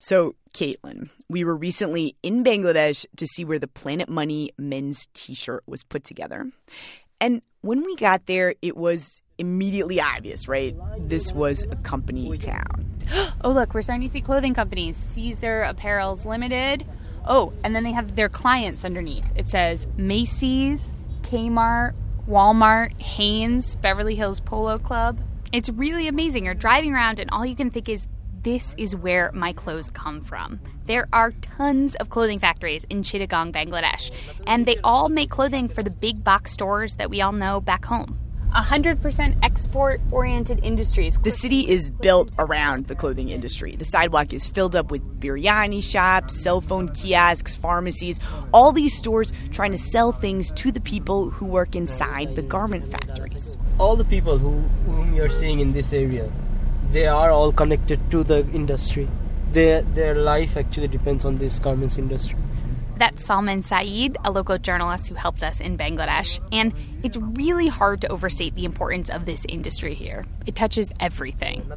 So, Caitlin, we were recently in Bangladesh to see where the Planet Money men's t shirt was put together. And when we got there, it was immediately obvious, right? This was a company town. oh, look, we're starting to see clothing companies Caesar Apparels Limited. Oh, and then they have their clients underneath. It says Macy's, Kmart, Walmart, Hanes, Beverly Hills Polo Club. It's really amazing. You're driving around, and all you can think is, this is where my clothes come from. There are tons of clothing factories in Chittagong, Bangladesh, and they all make clothing for the big box stores that we all know back home. 100% export oriented industries. The city is built around the clothing industry. The sidewalk is filled up with biryani shops, cell phone kiosks, pharmacies, all these stores trying to sell things to the people who work inside the garment factories. All the people who, whom you're seeing in this area they are all connected to the industry. Their their life actually depends on this garments industry. That's Salman Saeed, a local journalist who helped us in Bangladesh. And it's really hard to overstate the importance of this industry here. It touches everything.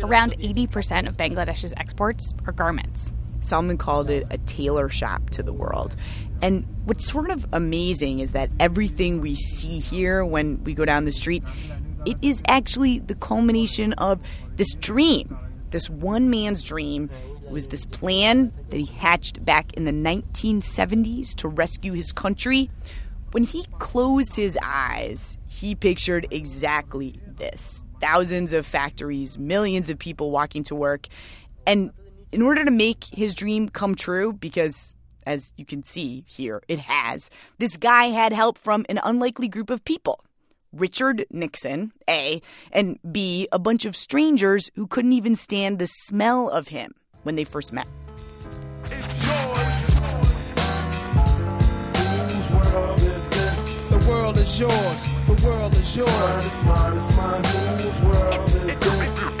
Around 80% of Bangladesh's exports are garments. Salman called it a tailor shop to the world. And what's sort of amazing is that everything we see here when we go down the street, it is actually the culmination of this dream, this one man's dream, It was this plan that he hatched back in the 1970s to rescue his country. When he closed his eyes, he pictured exactly this thousands of factories, millions of people walking to work. And in order to make his dream come true, because as you can see here, it has, this guy had help from an unlikely group of people. Richard Nixon, A, and B, a bunch of strangers who couldn't even stand the smell of him when they first met. The world is yours. The world is yours. It's mine, it's mine, Whose world is this?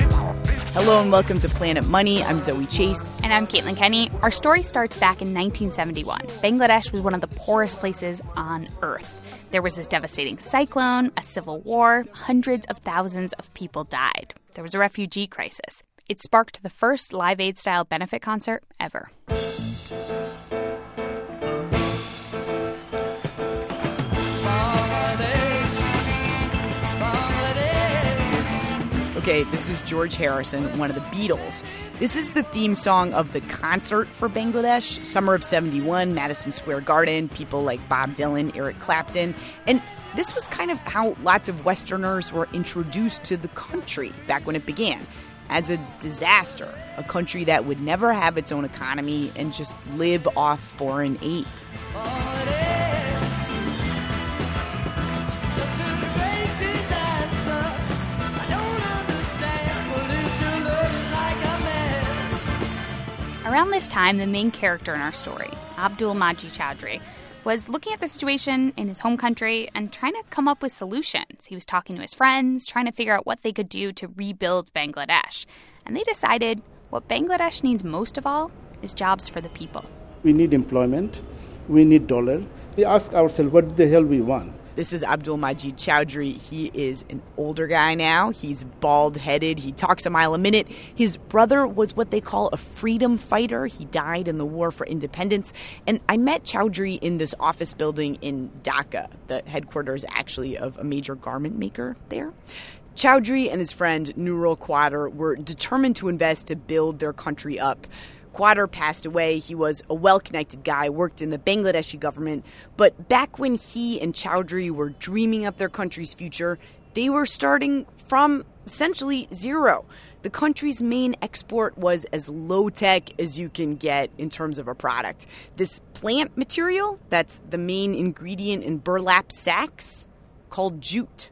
Hello and welcome to Planet Money. I'm Zoe Chace. And I'm Caitlin Kenney. Our story starts back in 1971. Bangladesh was one of the poorest places on earth. There was this devastating cyclone, a civil war, hundreds of thousands of people died. There was a refugee crisis. It sparked the first Live Aid style benefit concert ever. Okay, this is George Harrison, one of the Beatles. This is the theme song of the concert for Bangladesh, Summer of 71, Madison Square Garden, people like Bob Dylan, Eric Clapton. And this was kind of how lots of Westerners were introduced to the country back when it began as a disaster, a country that would never have its own economy and just live off foreign aid. Around this time, the main character in our story, Abdul Majid Chowdhury, was looking at the situation in his home country and trying to come up with solutions. He was talking to his friends, trying to figure out what they could do to rebuild Bangladesh. And they decided what Bangladesh needs most of all is jobs for the people. We need employment, we need dollar. We ask ourselves what the hell we want. This is Abdul Majid Chowdhury. He is an older guy now. He's bald headed. He talks a mile a minute. His brother was what they call a freedom fighter. He died in the war for independence. And I met Chowdhury in this office building in Dhaka, the headquarters actually of a major garment maker there. Chowdhury and his friend Nurul Quader were determined to invest to build their country up. Quader passed away. He was a well connected guy, worked in the Bangladeshi government. But back when he and Chowdhury were dreaming up their country's future, they were starting from essentially zero. The country's main export was as low tech as you can get in terms of a product. This plant material, that's the main ingredient in burlap sacks, called jute.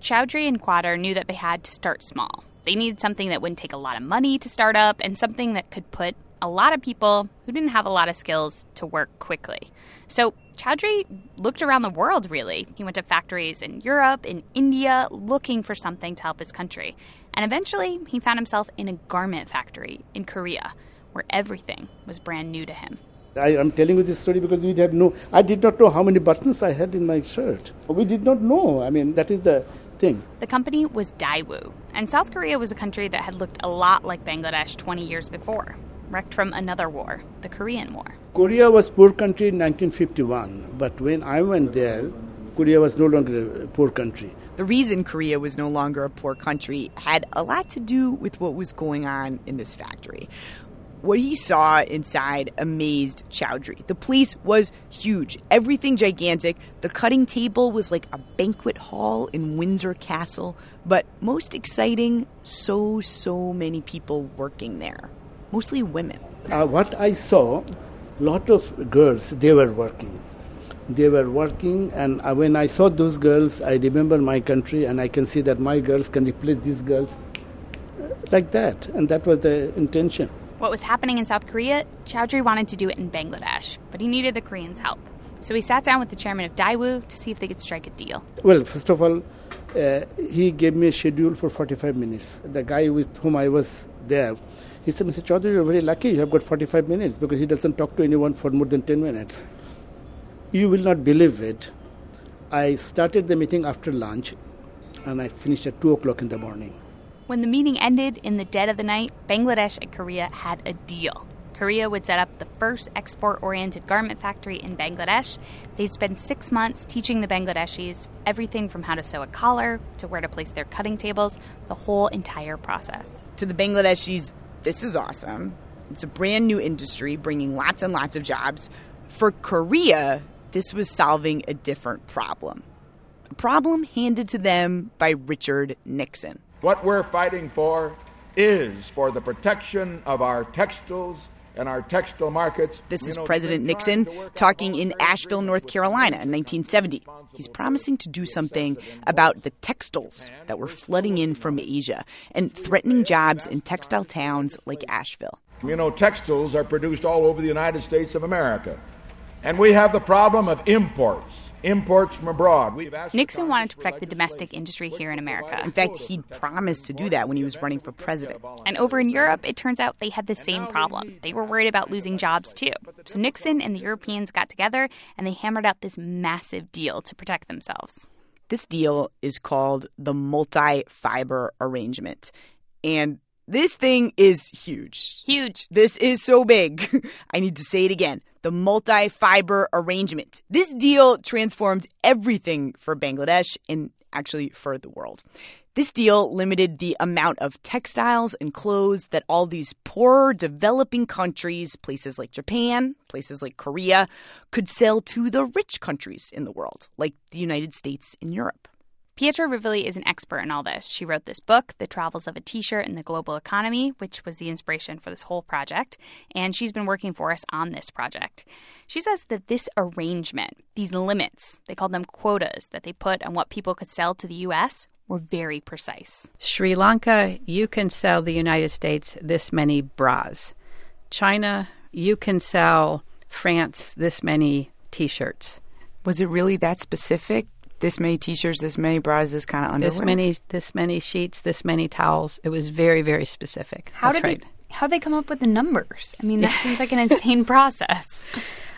Chowdhury and Quader knew that they had to start small. They needed something that wouldn't take a lot of money to start up and something that could put a lot of people who didn't have a lot of skills to work quickly. So Chowdhury looked around the world, really. He went to factories in Europe, in India, looking for something to help his country. And eventually, he found himself in a garment factory in Korea, where everything was brand new to him. I am telling you this story because we had no, I did not know how many buttons I had in my shirt. We did not know. I mean, that is the thing. The company was Daewoo, and South Korea was a country that had looked a lot like Bangladesh 20 years before. Wrecked from another war, the Korean War. Korea was poor country in 1951, but when I went there, Korea was no longer a poor country. The reason Korea was no longer a poor country had a lot to do with what was going on in this factory. What he saw inside amazed Chowdhury. The place was huge, everything gigantic. The cutting table was like a banquet hall in Windsor Castle. But most exciting, so, so many people working there, mostly women. Uh, what I saw, lot of girls, they were working. They were working, and uh, when I saw those girls, I remember my country, and I can see that my girls can replace these girls uh, like that, and that was the intention. What was happening in South Korea, Chowdhury wanted to do it in Bangladesh, but he needed the Koreans' help. So he sat down with the chairman of Daewoo to see if they could strike a deal. Well, first of all, uh, he gave me a schedule for 45 minutes. The guy with whom I was there, he said, Mr. Chowdhury, you're very lucky. You have got 45 minutes because he doesn't talk to anyone for more than 10 minutes. You will not believe it. I started the meeting after lunch and I finished at 2 o'clock in the morning. When the meeting ended in the dead of the night, Bangladesh and Korea had a deal. Korea would set up the first export oriented garment factory in Bangladesh. They'd spend six months teaching the Bangladeshis everything from how to sew a collar to where to place their cutting tables, the whole entire process. To the Bangladeshis, this is awesome. It's a brand new industry bringing lots and lots of jobs. For Korea, this was solving a different problem. A problem handed to them by Richard Nixon. What we're fighting for is for the protection of our textiles and our textile markets. This is President Nixon talking in Asheville, North Carolina in 1970. He's promising to do something about the textiles that were flooding in from Asia and threatening jobs in textile towns like Asheville. You know, textiles are produced all over the United States of America. And we have the problem of imports imports from abroad. Nixon wanted to protect the domestic industry here in America. In fact, he promised to do that when he was running for president. And over in Europe, it turns out they had the same problem. They were worried about losing jobs too. So Nixon and the Europeans got together and they hammered out this massive deal to protect themselves. This deal is called the multi fiber arrangement. And this thing is huge. Huge. This is so big. I need to say it again. The multi fiber arrangement. This deal transformed everything for Bangladesh and actually for the world. This deal limited the amount of textiles and clothes that all these poorer developing countries, places like Japan, places like Korea, could sell to the rich countries in the world, like the United States and Europe. Pietra Rivoli is an expert in all this. She wrote this book, The Travels of a T-shirt in the Global Economy, which was the inspiration for this whole project, and she's been working for us on this project. She says that this arrangement, these limits, they called them quotas that they put on what people could sell to the US, were very precise. Sri Lanka, you can sell the United States this many bras. China, you can sell France this many t-shirts. Was it really that specific? This many t-shirts, this many bras, this kind of underwear. This many, this many sheets, this many towels. It was very, very specific. How That's did right. they? How they come up with the numbers? I mean, that seems like an insane process.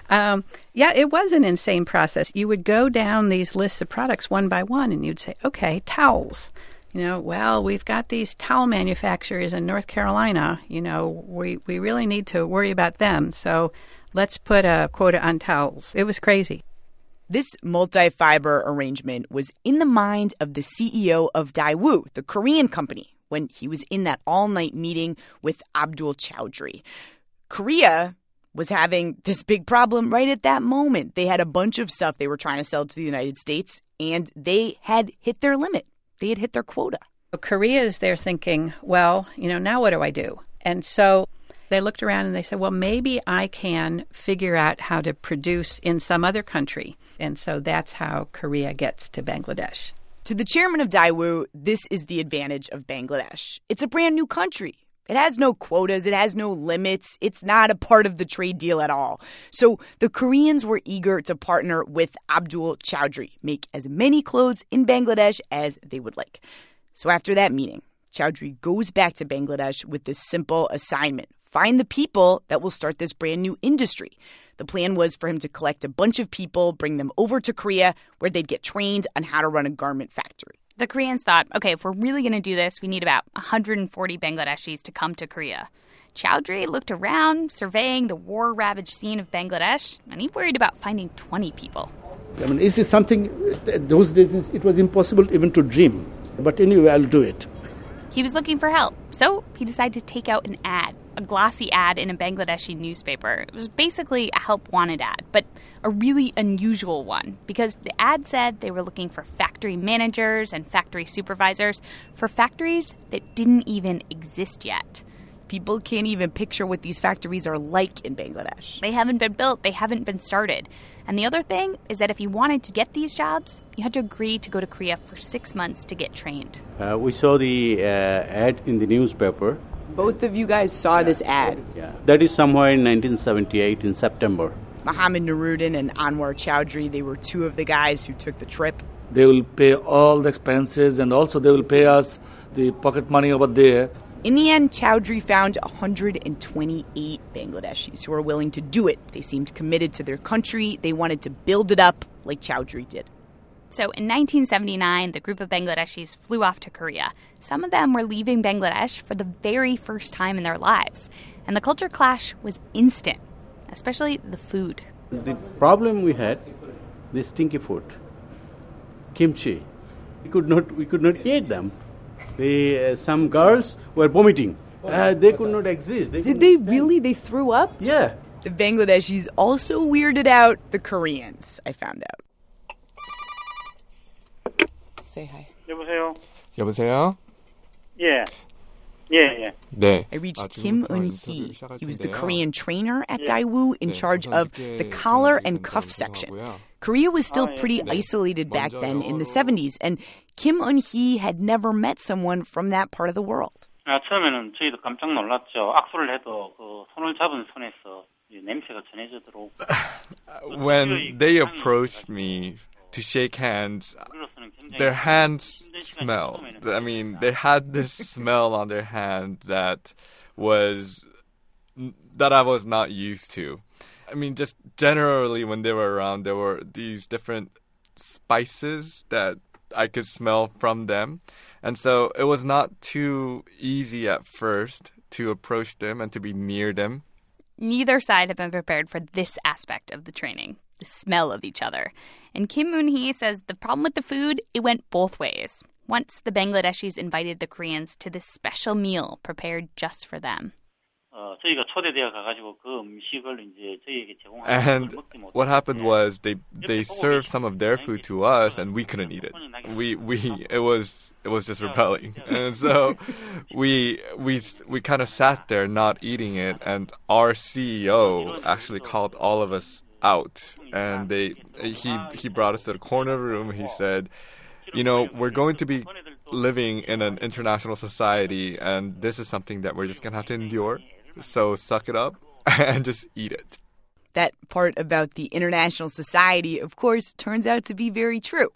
Um, yeah, it was an insane process. You would go down these lists of products one by one, and you'd say, "Okay, towels." You know, well, we've got these towel manufacturers in North Carolina. You know, we we really need to worry about them. So let's put a quota on towels. It was crazy. This multi fiber arrangement was in the mind of the CEO of Daewoo, the Korean company, when he was in that all night meeting with Abdul Chowdhury. Korea was having this big problem right at that moment. They had a bunch of stuff they were trying to sell to the United States, and they had hit their limit. They had hit their quota. Korea is there thinking, well, you know, now what do I do? And so they looked around and they said, well, maybe I can figure out how to produce in some other country. And so that's how Korea gets to Bangladesh. To the chairman of Daewoo, this is the advantage of Bangladesh. It's a brand new country. It has no quotas, it has no limits, it's not a part of the trade deal at all. So the Koreans were eager to partner with Abdul Chowdhury, make as many clothes in Bangladesh as they would like. So after that meeting, Chowdhury goes back to Bangladesh with this simple assignment find the people that will start this brand new industry. The plan was for him to collect a bunch of people, bring them over to Korea, where they'd get trained on how to run a garment factory. The Koreans thought, okay, if we're really going to do this, we need about 140 Bangladeshis to come to Korea. Chowdhury looked around, surveying the war ravaged scene of Bangladesh, and he worried about finding 20 people. I mean, this is something, those days it was impossible even to dream. But anyway, I'll do it. He was looking for help, so he decided to take out an ad, a glossy ad in a Bangladeshi newspaper. It was basically a help wanted ad, but a really unusual one because the ad said they were looking for factory managers and factory supervisors for factories that didn't even exist yet. People can't even picture what these factories are like in Bangladesh. They haven't been built, they haven't been started. And the other thing is that if you wanted to get these jobs, you had to agree to go to Korea for six months to get trained. Uh, we saw the uh, ad in the newspaper. Both of you guys saw yeah. this ad. Yeah, that is somewhere in 1978 in September. Mohammed Nuruddin and Anwar Chowdhury, they were two of the guys who took the trip. They will pay all the expenses and also they will pay us the pocket money over there. In the end, Chowdhury found 128 Bangladeshis who were willing to do it. They seemed committed to their country. They wanted to build it up like Chowdhury did. So in 1979, the group of Bangladeshis flew off to Korea. Some of them were leaving Bangladesh for the very first time in their lives. And the culture clash was instant, especially the food. The problem we had, the stinky food, kimchi. We could not, we could not eat them uh, some girls were vomiting. Uh, they could not exist. They Did they really? They threw up? Yeah. The Bangladeshis also weirded out the Koreans, I found out. Say hi. 여보세요. 여보세요? 예. 예, 예. 네. I reached Kim Eun-hee. He was the Korean trainer at Daewoo in charge of the collar and cuff section. Korea was still pretty isolated back then in the 70s, and Kim Eun-hee had never met someone from that part of the world. 아, 처음에는 저희도 깜짝 놀랐죠. 악수를 해도 그 손을 잡은 손에서 냄새가 전해져 When they approached me to shake hands, their hands smelled. I mean, they had this smell on their hand that was that I was not used to. I mean, just generally when they were around, there were these different spices that I could smell from them. And so it was not too easy at first to approach them and to be near them. Neither side had been prepared for this aspect of the training, the smell of each other. And Kim Eun Hee says the problem with the food, it went both ways. Once the Bangladeshis invited the Koreans to this special meal prepared just for them. And what happened was they they served some of their food to us, and we couldn't eat it. We we it was it was just repelling, and so we we we kind of sat there not eating it, and our CEO actually called all of us out, and they he he brought us to the corner of the room. He said, "You know, we're going to be." living in an international society and this is something that we're just to have to endure so suck it up and just eat it. That part about the international society, of course, turns out to be very true.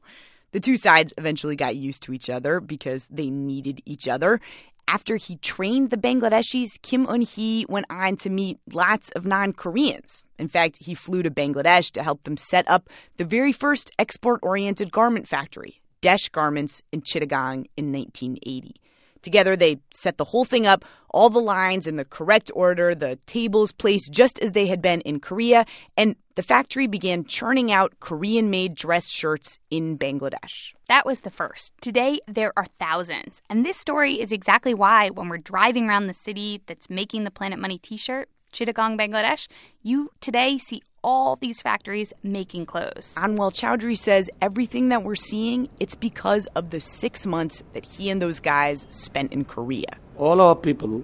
The two sides eventually got used to each other because they needed each other. After he trained the Bangladeshis, Kim Eun Hee went on to meet lots of non Koreans. In fact, he flew to Bangladesh to help them set up the very first export oriented garment factory, Desh Garments in Chittagong in 1980. Together, they set the whole thing up, all the lines in the correct order, the tables placed just as they had been in Korea, and the factory began churning out Korean made dress shirts in Bangladesh. That was the first. Today, there are thousands. And this story is exactly why, when we're driving around the city that's making the Planet Money t shirt, Chittagong, Bangladesh, you today see all these factories making clothes. Anwar Chowdhury says everything that we're seeing, it's because of the six months that he and those guys spent in Korea. All our people,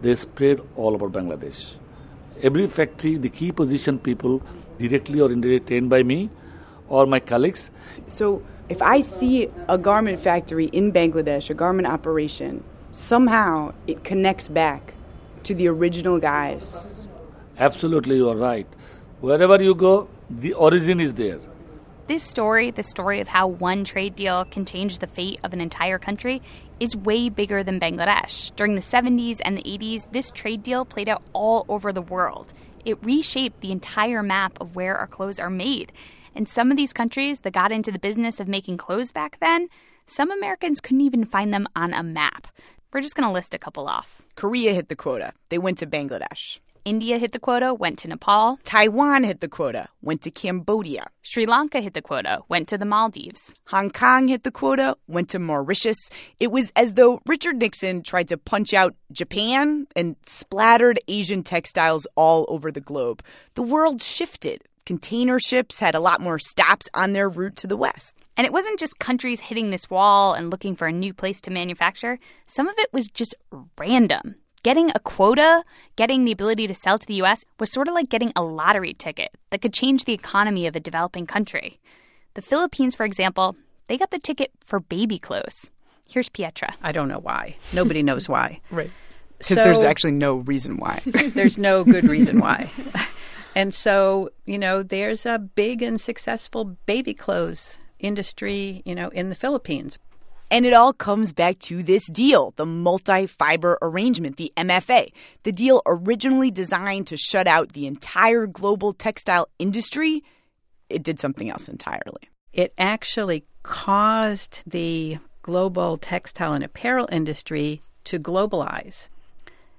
they spread all over Bangladesh. Every factory, the key position people, directly or indirectly trained by me or my colleagues. So if I see a garment factory in Bangladesh, a garment operation, somehow it connects back to the original guys. Absolutely, you are right. Wherever you go, the origin is there. This story, the story of how one trade deal can change the fate of an entire country, is way bigger than Bangladesh. During the 70s and the 80s, this trade deal played out all over the world. It reshaped the entire map of where our clothes are made. And some of these countries that got into the business of making clothes back then, some Americans couldn't even find them on a map. We're just going to list a couple off. Korea hit the quota. They went to Bangladesh. India hit the quota, went to Nepal. Taiwan hit the quota, went to Cambodia. Sri Lanka hit the quota, went to the Maldives. Hong Kong hit the quota, went to Mauritius. It was as though Richard Nixon tried to punch out Japan and splattered Asian textiles all over the globe. The world shifted. Container ships had a lot more stops on their route to the west. And it wasn't just countries hitting this wall and looking for a new place to manufacture, some of it was just random. Getting a quota, getting the ability to sell to the US, was sort of like getting a lottery ticket that could change the economy of a developing country. The Philippines, for example, they got the ticket for baby clothes. Here's Pietra. I don't know why. Nobody knows why. Right. Because there's actually no reason why. there's no good reason why. And so, you know, there's a big and successful baby clothes industry, you know, in the Philippines. And it all comes back to this deal, the multi fiber arrangement, the MFA. The deal originally designed to shut out the entire global textile industry, it did something else entirely. It actually caused the global textile and apparel industry to globalize.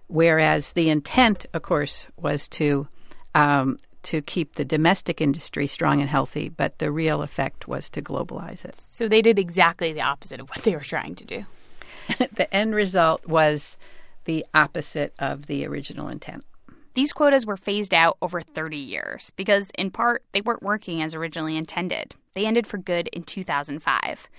Whereas the intent, of course, was to um, to keep the domestic industry strong and healthy, but the real effect was to globalize it. So they did exactly the opposite of what they were trying to do. the end result was the opposite of the original intent. These quotas were phased out over 30 years because, in part, they weren't working as originally intended. They ended for good in 2005.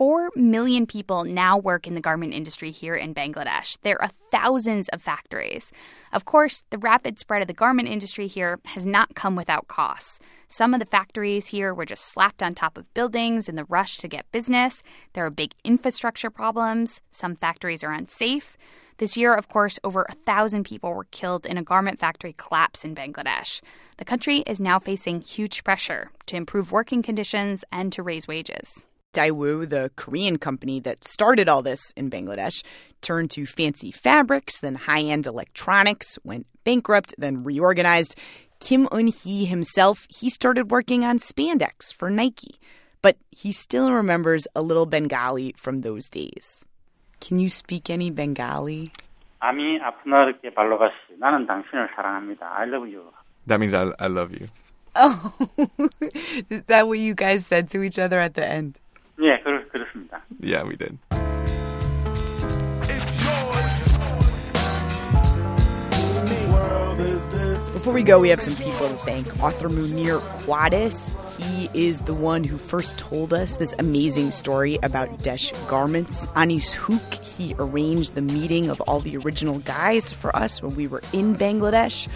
Four million people now work in the garment industry here in Bangladesh. There are thousands of factories. Of course, the rapid spread of the garment industry here has not come without costs. Some of the factories here were just slapped on top of buildings in the rush to get business. There are big infrastructure problems. Some factories are unsafe. This year, of course, over a thousand people were killed in a garment factory collapse in Bangladesh. The country is now facing huge pressure to improve working conditions and to raise wages. Daewoo, the Korean company that started all this in Bangladesh, turned to fancy fabrics, then high end electronics, went bankrupt, then reorganized. Kim Eun Hee himself, he started working on spandex for Nike, but he still remembers a little Bengali from those days. Can you speak any Bengali? I love you. That means I, I love you. Oh, is that what you guys said to each other at the end? 예, 그렇, 그렇습니다. Yeah, we did. Before we go, we have some people to thank. Author Munir Quddus. He is the one who first told us this amazing story about Desh garments. Anis Hook, he arranged the meeting of all the original guys for us when we were in Bangladesh.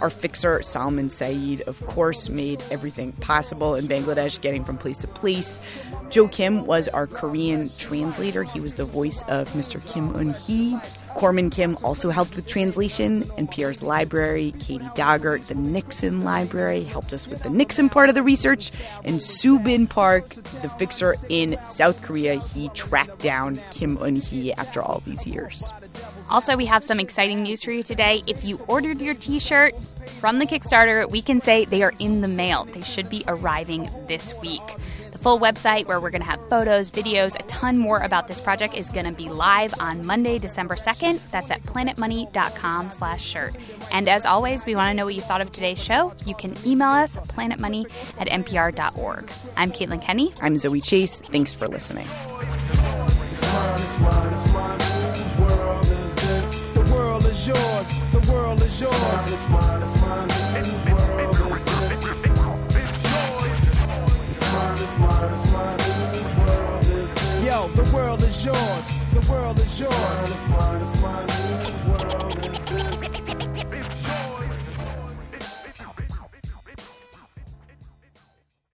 Our fixer, Salman Saeed, of course, made everything possible in Bangladesh, getting from place to place. Joe Kim was our Korean translator. He was the voice of Mr. Kim Eun hee. Corman Kim also helped with translation. NPR's library, Katie Doggart, the Nixon Library, helped us with the Nixon part of the research. And Subin Park, the fixer in South Korea, he tracked down Kim Eun hee after all these years. Also, we have some exciting news for you today. If you ordered your t shirt from the Kickstarter, we can say they are in the mail. They should be arriving this week. The full website, where we're going to have photos, videos, a ton more about this project, is going to be live on Monday, December 2nd. That's at planetmoney.com slash shirt. And as always, we want to know what you thought of today's show. You can email us planetmoney at npr.org. I'm Caitlin Kenney. I'm Zoe Chace. Thanks for listening. It's mine, it's mine, it's mine. Is yours. The world is yours. It's mine, it's mine, it's mine. Whose world is this? It's mine, it's mine, it's mine. Whose world is this? Yo, the world is yours. The world is yours. It's mine, it's mine, it's mine. Whose world?